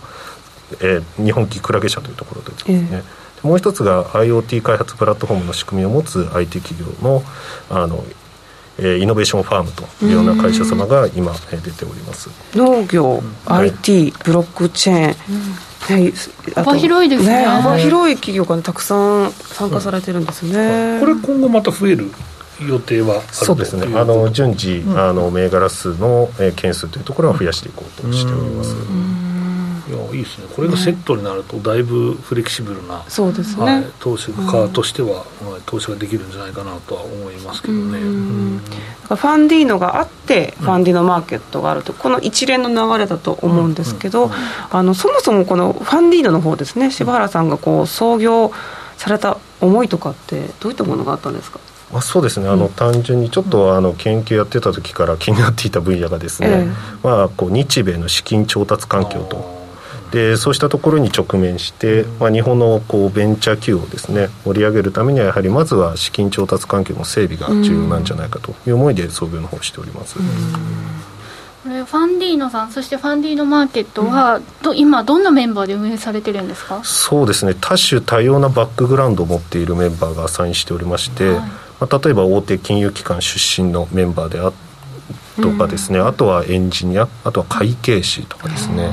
えー、日本キクラゲ社というところでですね、えー、もう一つが IoT 開発プラットフォームの仕組みを持つ IT 企業のあのえー、イノベーションファームというような会社様が今、えー、出ております。農業、うん、IT、ブロックチェーン、はい、幅広いですね、ね、幅広い企業がたくさん参加されてるんですね、これ今後また増える予定はそうですね。あの順次、うん、あの銘柄数の、えー、件数というところは増やしていこうとしております、いやいいですね。これがセットになるとだいぶフレキシブルな、そうですね、はい、投資家としては、うん、投資ができるんじゃないかなとは思いますけどね、ファンディーノがあってファンディーノマーケットがあるとこの一連の流れだと思うんですけど、あのそもそもこのファンディーノの方ですね。柴原さんがこう創業された思いとかってどういったものがあったんですか？まあ、そうですね。あの、単純にちょっとあの研究やってた時から気になっていた分野がですね、えまあ、こう日米の資金調達環境とでそうしたところに直面して、まあ、日本のこうベンチャー企業をですね盛り上げるためにはやはりまずは資金調達環境の整備が重要なんじゃないかという思いで創業の方をしております。これファンディーノさんそしてファンディーノマーケットは、うん、今どんなメンバーで運営されてるんですか？そうですね。多種多様なバックグラウンドを持っているメンバーがサインしておりまして、はい、まあ、例えば大手金融機関出身のメンバーであとかですね、うん、あとはエンジニアあとは会計士とかですね、もう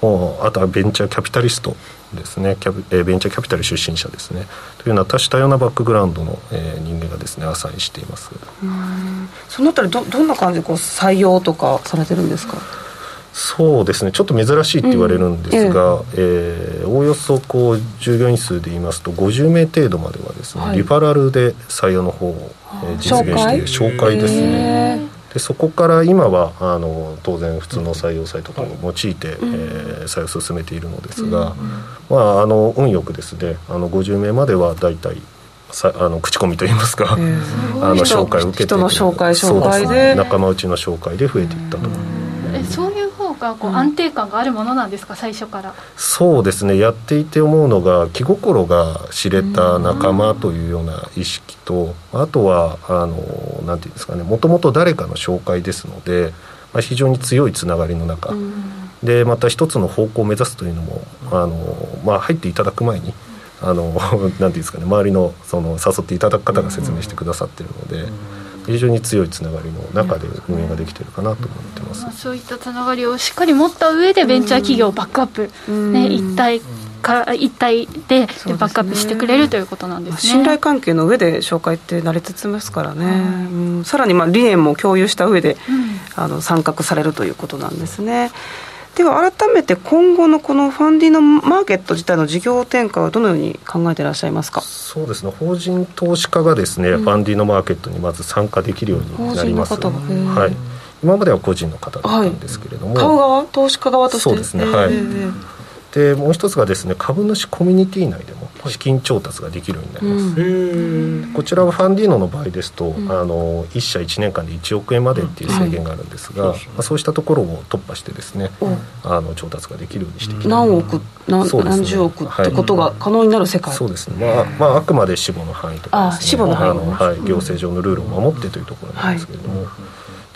あとはベンチャーキャピタリストですね。キャえー、ベンチャーキャピタル出身者ですね。というような多種多様なバックグラウンドの、えー、人間がですねアサインしています。そのあたりどどんな感じでこう採用とかされてるんですか？そうですね。ちょっと珍しいって言われるんですが、うん、えー、おおよそこう従業員数で言いますと50名程度まではですね、はい、リファラルで採用の方を、えー、実現している。紹介？ですねでそこから今はあの当然普通の採用サイトとを用いて、うん、えー、採用を進めているのですが、うん、まあ、あの運よくですねあの50名までは大体さあの口コミといいますか、えー、あの紹介を受けて人の紹介紹介で。仲間内の紹介で増えていったと。えそういう方がこう安定感があるものなんですか、最初から。そうですね。やっていて思うのが気心が知れた仲間というような意識とあとはあのなんていうんですかね。もともと誰かの紹介ですので、まあ、非常に強いつながりの中、でまた一つの方向を目指すというのもあの、まあ、入っていただく前にあの なんていうんですかね。周りのその誘っていただく方が説明してくださってるので。非常に強いつながりの中で運営ができてるかなと思ってます、そういったつながりをしっかり持った上でベンチャー企業をバックアップ、ね、一体か一体でバックアップしてくれるということなんですね。信頼関係の上で紹介って成り立ちますからね、うん、さらにまあ理念も共有した上で、うん、あの参画されるということなんですね。では改めて今後のこのファンディのマーケット自体の事業展開はどのように考えていらっしゃいますか？そうですね。法人投資家がですね、うん、ファンディのマーケットにまず参加できるようになります、はい、今までは個人の方だったんですけれども、はい、買う側投資家側として。そうですね。はい、えーでもう一つがですね株主コミュニティ内でも資金調達ができるようになります、うん、こちらはファンディーノの場合ですと、うん、あの1社1年間で1億円までっていう制限があるんですが、うんはい、まあ、そうしたところを突破してですね、あの調達ができるようにしていきたい何億何,、ね、何十億ってことが可能になる世界、はい、そうですね、まあまあ、あくまで死亡の範囲とかね、あのはい、行政上のルールを守ってというところなんですけれども、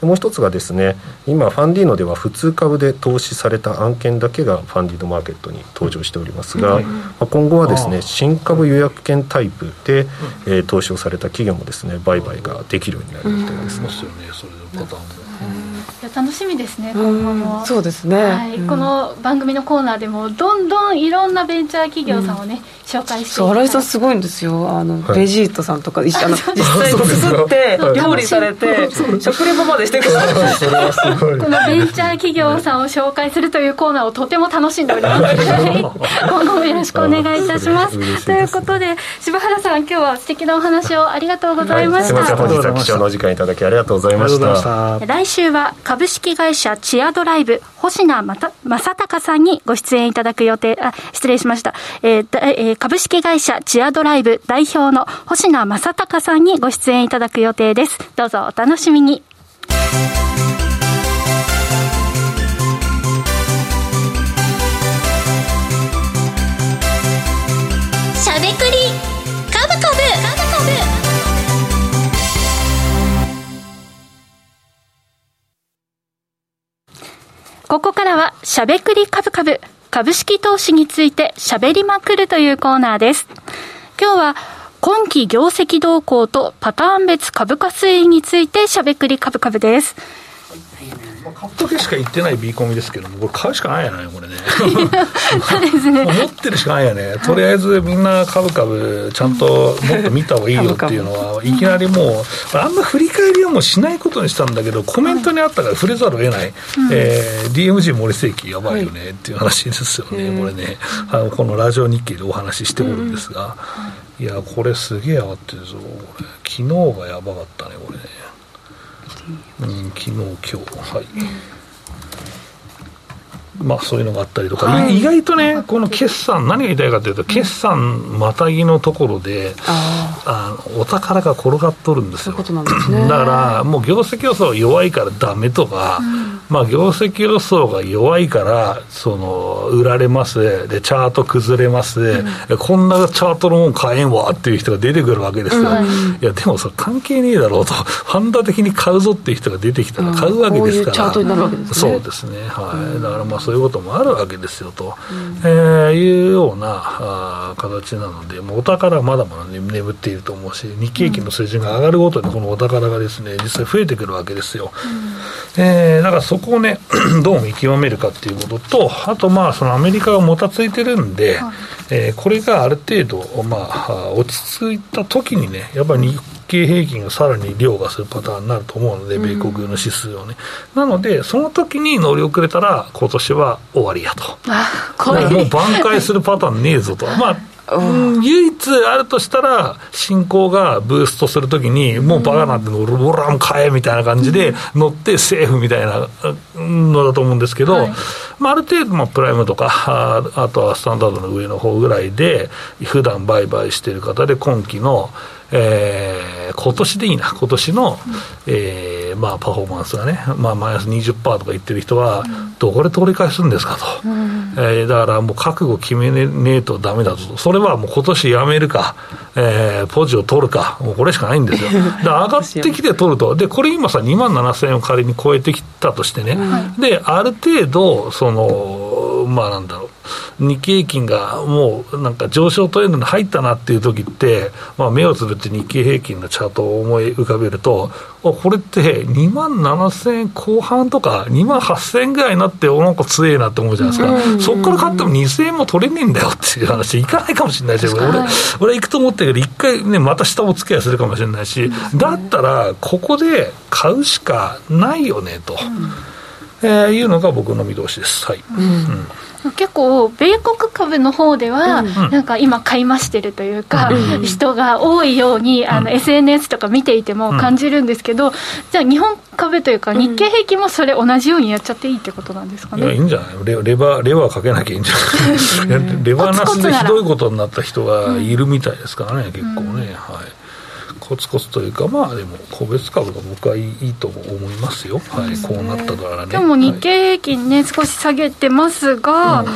もう一つがですね今ファンディーノでは普通株で投資された案件だけがファンディーノマーケットに登場しておりますが、ま今後はですね新株予約権タイプで、えー、投資をされた企業もですね売買ができるようになるみたいですね。いや楽しみですね今後も。そうですね、はい、この番組のコーナーでもどんどんいろんなベンチャー企業さんをね、紹介してそう新井さんすごいんですよ。あの、ベジートさんとかあの 実際作って料理されて食レポまでしてください。このベンチャー企業さんを紹介するというコーナーをとても楽しんでおります。今後もよろしくお願いいたします。ということで柴原さん今日は素敵なお話をありがとうございました、はい、本日は貴重なお時間いただきありがとうございました。来週は株式会社チアドライブ星名正隆さんにご出演いただく予定あ失礼しました、えーえー、株式会社チアドライブ代表の星名正隆さんにご出演いただく予定です。どうぞお楽しみに。ここからは、しゃべくりカブカブ、株式投資についてしゃべりまくるというコーナーです。今日は、今期業績動向とパターン別株価推移についてしゃべくりカブカブです。買っとけしか言ってない B コミですけども、これ買うしかないやね、これね。そうですね。持ってるしかないやね。とりあえずみんな株株ちゃんともっと見た方がいいよっていうのは、いきなりもう、あんま振り返りはもうしないことにしたんだけど、コメントにあったから触れざるを得ない。うえ DMG 森世紀やばいよねっていう話ですよね、これね。あのこのラジオ日記でお話ししておるんですが、いや、これすげえ上がってるぞ、これ。昨日がやばかったね、これね。うん、昨日今日はい、まあそういうのがあったりとか、はい、意外とねこの決算何が言いたいかというと決算またぎのところであのお宝が転がっとるんですよ、ね、だからもう業績予想弱いからダメとか、うんまあ、業績予想が弱いからその売られます。でチャート崩れます、うん、こんなチャートのもん買えんわっていう人が出てくるわけですよ、うん、いやでもそれ関係ねえだろうとファンダ的に買うぞっていう人が出てきたら買うわけですから、うん、ううね、そうですね、はい、だからまあそういうこともあるわけですよと、うん、えー、いうようなあ形なのでもうお宝はまだまだ、ね、眠っていると思うし日経平均の水準が上がるごとにこのお宝がですね実際増えてくるわけですよ、うん、えー、だからそこをね どう見極めるかっていうことと、あとまあ、そのアメリカがもたついてるんで、はい、えー、これがある程度、まあ、落ち着いた時にね、やっぱり日経平均がさらに凌駕するパターンになると思うので、米国の指数をね。うん、なので、その時に乗り遅れたら、今年は終わりやと。もう挽回するパターンねえぞと。まあうん、唯一あるとしたら、新興がブーストするときに、もうバカなんて乗る、ボラン買えみたいな感じで乗ってセーフみたいなのだと思うんですけど、はい、まあ、ある程度、プライムとかあ、あとはスタンダードの上の方ぐらいで、普段売買している方で、今期の、えー、今年でいいな、今年の、えーまあ、パフォーマンスがね、まあ、マイナス20%とか言ってる人は、どこで取り返すんですかと、うん、えー、だからもう覚悟決めねえとだめだと、それはもう今年やめるか、えー、ポジを取るか、もうこれしかないんですよ、で上がってきて取ると、でこれ今さ、2万7000円を仮に超えてきたとしてね、うん、である程度、その、まあなんだろう、日経平均がもうなんか上昇トレンドに入ったなっていう時って、まあ、目をつぶって日経平均のチャートを思い浮かべると、これって2万7000円後半とか、2万8000円ぐらいになって、なんか強えなって思うじゃないですか、うん、そこから買っても2000円も取れねえんだよっていう話、いかないかもしれないし、俺、俺行くと思ったけど、一回ね、また下お付き合いするかもしれないし、だったら、ここで買うしかないよねと。えー、いうのが僕の見通しです。はい。うん。結構、米国株の方では、なんか今、買い増してるというか、人が多いように、あの SNS とか見ていても感じるんですけど、じゃあ、日本株というか、日経平均もそれ、同じようにやっちゃっていいってことなんですかね？いや、いいんじゃない？レレバー、レバーかけなきゃいいんじゃない？レバーなしでひどいことになった人がいるみたいですからね、結構ね。はいコツコツというか、まあでも、個別株が僕はいいと思いますよ、はい、こうなったからね。でも日経平均ね、はい、少し下げてますが、うん、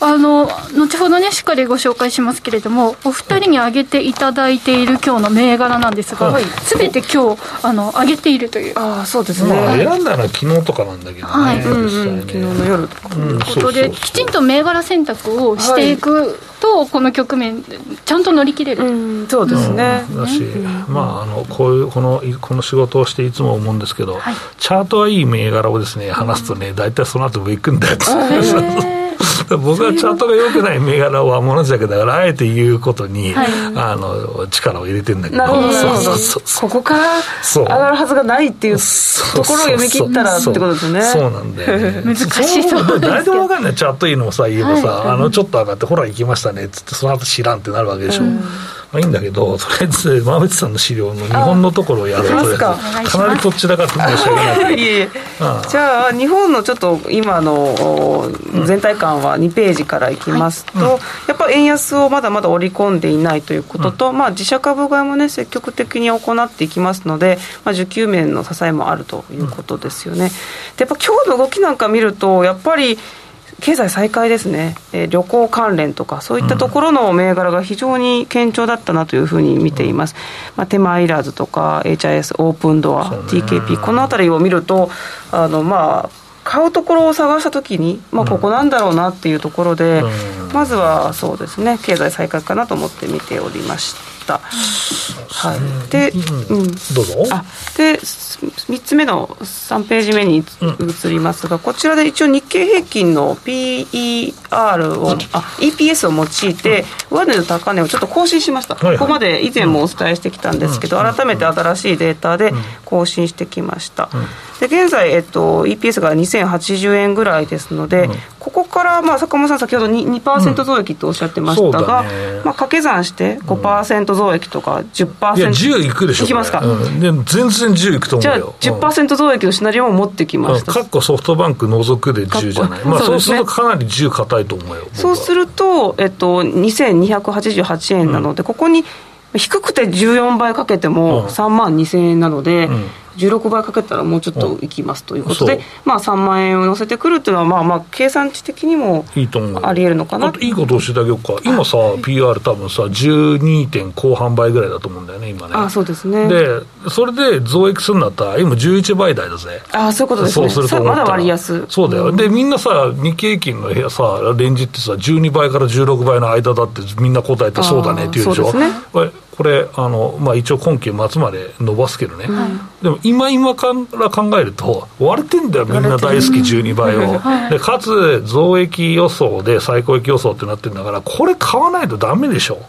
あの後ほどね、しっかりご紹介しますけれども、お二人に挙げていただいている今日の銘柄なんですが、す、べ、て今日あの上げているという。あそうですね、まあ、選んだのは昨日とかなんだけどね、はい。うんうん、昨日の夜とか。ということで、きちんと銘柄選択をしていく、はい。とこの局面ちゃんと乗り切れる、うん、そうですね、うん、だし、まああのこういうこのこの仕事をしていつも思うんですけど、はい、チャートはいい銘柄をですね話すとね大体その後上行くんだよ 僕はチャートが良くない銘柄をものじゃけだからあえて言うことに、はい、あの力を入れてるんだけど。ここから上がるはずがないっていうところを読み切ったらってことですね。そうなんだよ、ね、難しそう誰でも分かんない。チャートいいのをさ言えばさ、はい、あのちょっと上がってほら行きましたね。っつってその後知らんってなるわけでしょ、うんまあ、いいんだけど、とりあえず、馬渕さんの資料の日本のところをやろうとか。なりこちらが申し訳ない。いえいえ。じゃあ、日本のちょっと今の全体感は2ページからいきますと、うん、やっぱ円安をまだまだ織り込んでいないということと、うん、まあ、自社株買いもね、積極的に行っていきますので、まあ、需給面の支えもあるということですよね。でやっぱ今日の動きなんか見ると、やっぱり、経済再開ですね、えー、旅行関連とか、そういったところの銘柄が非常に堅調だったなというふうに見ています、まあ、テマイラーズとか、HIS、オープンドア、TKP、このあたりを見ると、あのまあ、買うところを探したときに、まあ、ここなんだろうなっていうところで、まずはそうですね、経済再開かなと思って見ておりました。はい、で、うん、どうぞ。あで3つ目の3ページ目に移りますが、こちらで一応日経平均の PER を、あ EPS を用いて、上値の高値をちょっと更新しました、ここまで以前もお伝えしてきたんですけど、改めて新しいデータで更新してきました。で現在、えっと、EPS が2080円ぐらいですので、ここからまあ坂本さん、先ほど 2%, 2増益とおっしゃってましたが、うんね、まあ、掛け算して5%増益とか10%、いや、10いくでしょ、いきますか、うん、で全然10いくと思うよ。じゃあ、10%増益のシナリオも持ってきました。かっこソフトバンク除くで10じゃない、まあ、そうするとかなり10硬いと思うよ。そうすると、えっと、2288円なので、ここに低くて14倍かけても3万2000円なので、うん16倍かけたらもうちょっといきますということで、まあ、3万円を乗せてくるっていうのは、まあまあ、計算値的にもありえるのかないいことをしてあげようか、今さ、PR 多分さ、12. 点後半倍ぐらいだと思うんだよね、今ね。あそうですねで、それで増益するんだったら、今、11倍台だぜ。あそういうことですね、そうするとまだ割安。そうだよ、うん、で、みんなさ、日経平均の部屋さ、レンジってさ、12倍から16倍の間だって、みんな答えて、そうだねって言うでしょ。そうですねこれあの、まあ、一応今期末まで伸ばすけどね、うん、でも今今から考えると割れてんだよみんな大好き12倍を、はい、でかつ増益予想で最高益予想ってなってるんだからこれ買わないとダメでしょ、うん、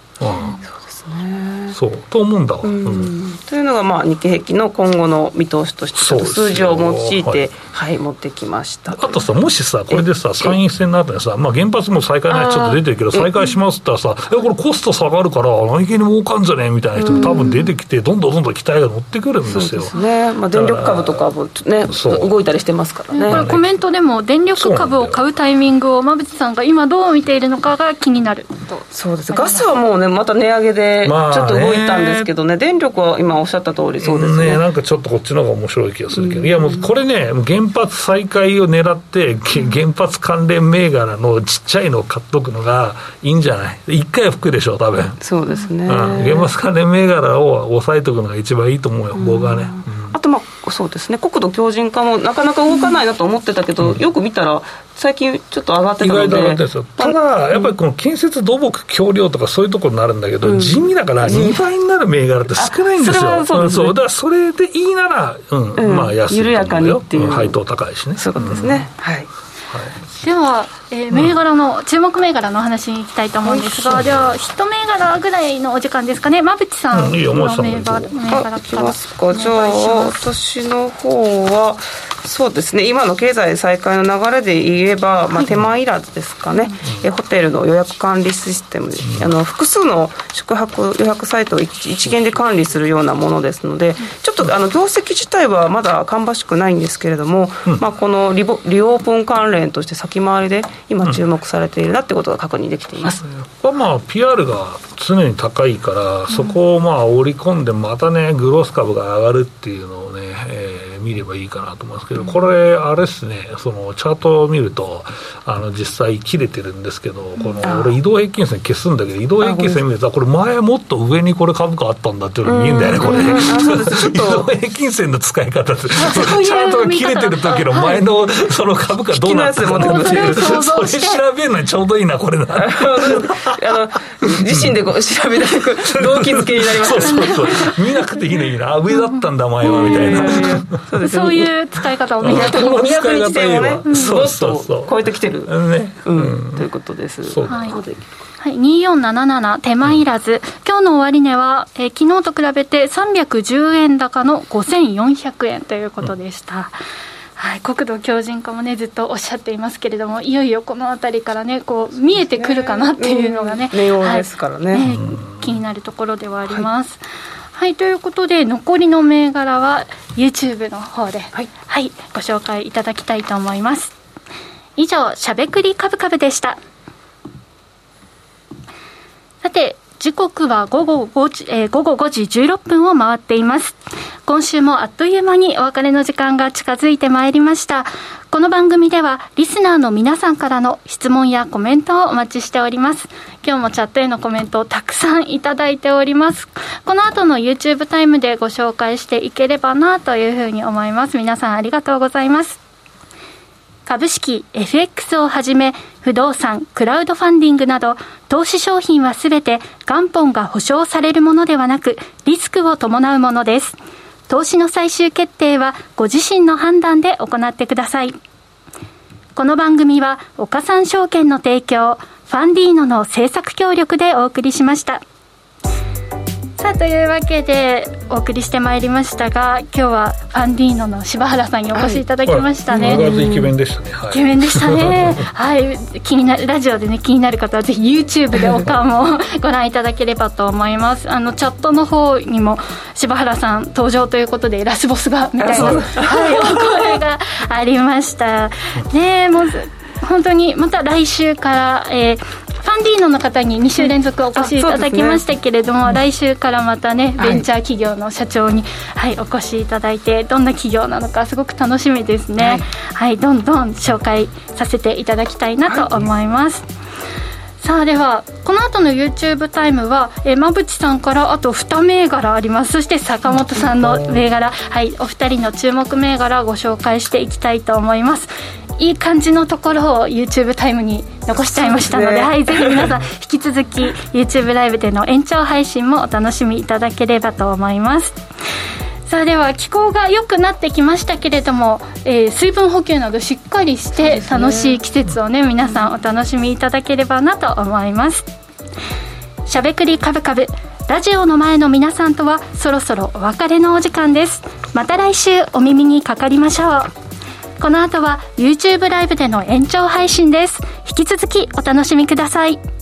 そうですねそうと思うんだわ、うん、というのが、まあ、日経平均の今後の見通しとして、数字を用いて、はい、はい、持ってきました。あとさ、もしさ、これでさ、参院選の後にさ、まあ、原発も再開のちょっと出てるけど、再開しますって言ったらさ、え、これ、コスト下がるから、何気に儲かんじゃねえみたいな人も多分出てきて、どんどんどんどん期待が乗ってくるんですよ。すね。まあ、電力株とかもね、動いたりしてますからね。これ、コメントでも、電力株を買うタイミングを、馬渕さんが今、どう見ているのかが気になると。そうです。ガスはもうね、また値上げで、ちょっと動いたんですけどね、電力は今おっしゃった通り、そうですね、ね、なんかちょっとこっちの方が面白い気がするけど、いやもうこれね、原発再開を狙って、原発関連銘柄のちっちゃいのを買っとくのがいいんじゃない？一回は吹くでしょ、多分。そうですね、うん、原発関連銘柄を抑えとくのが一番いいと思うよ、僕はね。あとまあそうですね。国土強靭化もなかなか動かないなと思ってたけど、よく見たら最近ちょっと上がってたので。意外と上がってるんですよただ、やっぱりこの建設土木橋梁とかそういうところになるんだけど、うん、地味だから2倍になる銘柄って少ないんですよ、そそう、だからそれでいいなら、うんうん、まあ安い緩やかにっていう、配当高いしね。そういうことですね、はい、はいでは、えー、銘柄の、うん、注目銘柄のお話にいきたいと思うんですが、では、一銘柄ぐらいのお時間ですかね、馬淵さん、うん、いいよ、銘柄、銘柄きますか、じゃあ、私の方は、そうですね。今の経済再開の流れで言えば、まあ、手間いらずですかね、えホテルの予約管理システムで、あの複数の宿泊予約サイトを一一元で管理するようなものですのでちょっとあの業績自体はまだ芳しくないんですけれども、まあ、このリボリオープン関連として先回りで今注目されているなってことが確認できています、うん、まあ PR が常に高いから、そこをまあ織り込んでまたねグロース株が上がるっていうのをね、えー見ればいいかなと思いますけど、これ、あれですね、そのチャートを見ると、あの実際、切れてるんですけど、この俺、移動平均線消すんだけど、移動平均線見ると、これ、前もっと上にこれ株価あったんだっていうのが見えるんだよね、これ、移動平均線の使い方。って、チャートが切れてる時の前のその株価どうなってるのっていう、それ調べるのにちょうどいいな、これ。な。あの自身でこう調べたく、動機づけになります。そうそうそう、見なくていいのにな、上だったんだ、前はみたいな。そういう使い方をみんなと 200日線をね、もっと超えてきてる、ね。うん、ということです。はい。はい、2477手間いらず、今日の終値は、えー、昨日と比べて310円高の5400円ということでした。うん。はい、国土強靭化もねずっとおっしゃっていますけれどもいよいよこの辺りからねこう見えてくるかなっていうのがね、ね、はい、ですからね、ね、気になるところではあります。はいはい、ということで、残りの銘柄は YouTube の方で、はい、はい、ご紹介いただきたいと思います。以上、しゃべくりカブカブでした。さて、時刻は午後5時、えー、午後5時16分を回っています。今週もあっという間にお別れの時間が近づいてまいりました。この番組ではリスナーの皆さんからの質問やコメントをお待ちしております。今日もチャットへのコメントをたくさんいただいております。この後の YouTube タイムでご紹介していければなというふうに思います。皆さんありがとうございます。株式、FX をはじめ、不動産、クラウドファンディングなど、投資商品はすべて元本が保証されるものではなく、リスクを伴うものです。投資の最終決定はご自身の判断で行ってください。この番組は岡三証券の提供、ファンディーノの制作協力でお送りしました。さあというわけでお送りしてまいりましたが今日はファンディーノの柴原さんにお越しいただきましたね、はい、イケメンでしたね、はい、イケメンでしたね。はい。気になるラジオでね気になる方はぜひ YouTube でお顔もご覧いただければと思います。あのチャットの方にも柴原さん登場ということでラスボスがみたいな、はい、お声がありました。ねもう本当にまた来週から、えー、ンディーノの方に2週連続お越しいただきましたけれども、ね、来週からまたねベンチャー企業の社長に、はい、お越しいただいてどんな企業なのかすごく楽しみですね、はい、はい、どんどん紹介させていただきたいなと思います、はいさあではこの後の YouTube タイムは、え馬淵さんからあと2銘柄あります。そして坂本さんの銘柄。はいお二人の注目銘柄をご紹介していきたいと思いますいい感じのところを YouTube タイムに残しちゃいましたので、ね、はい、ぜひ皆さん引き続き YouTube ライブでの延長配信もお楽しみいただければと思います。さあでは気候が良くなってきましたけれども、えー、水分補給などしっかりして楽しい季節をね皆さんお楽しみいただければなと思います。しゃべくりカブカブラジオの前の皆さんとはそろそろお別れのお時間です。また来週お耳にかかりましょうこの後は YouTube ライブでの延長配信です。引き続きお楽しみください。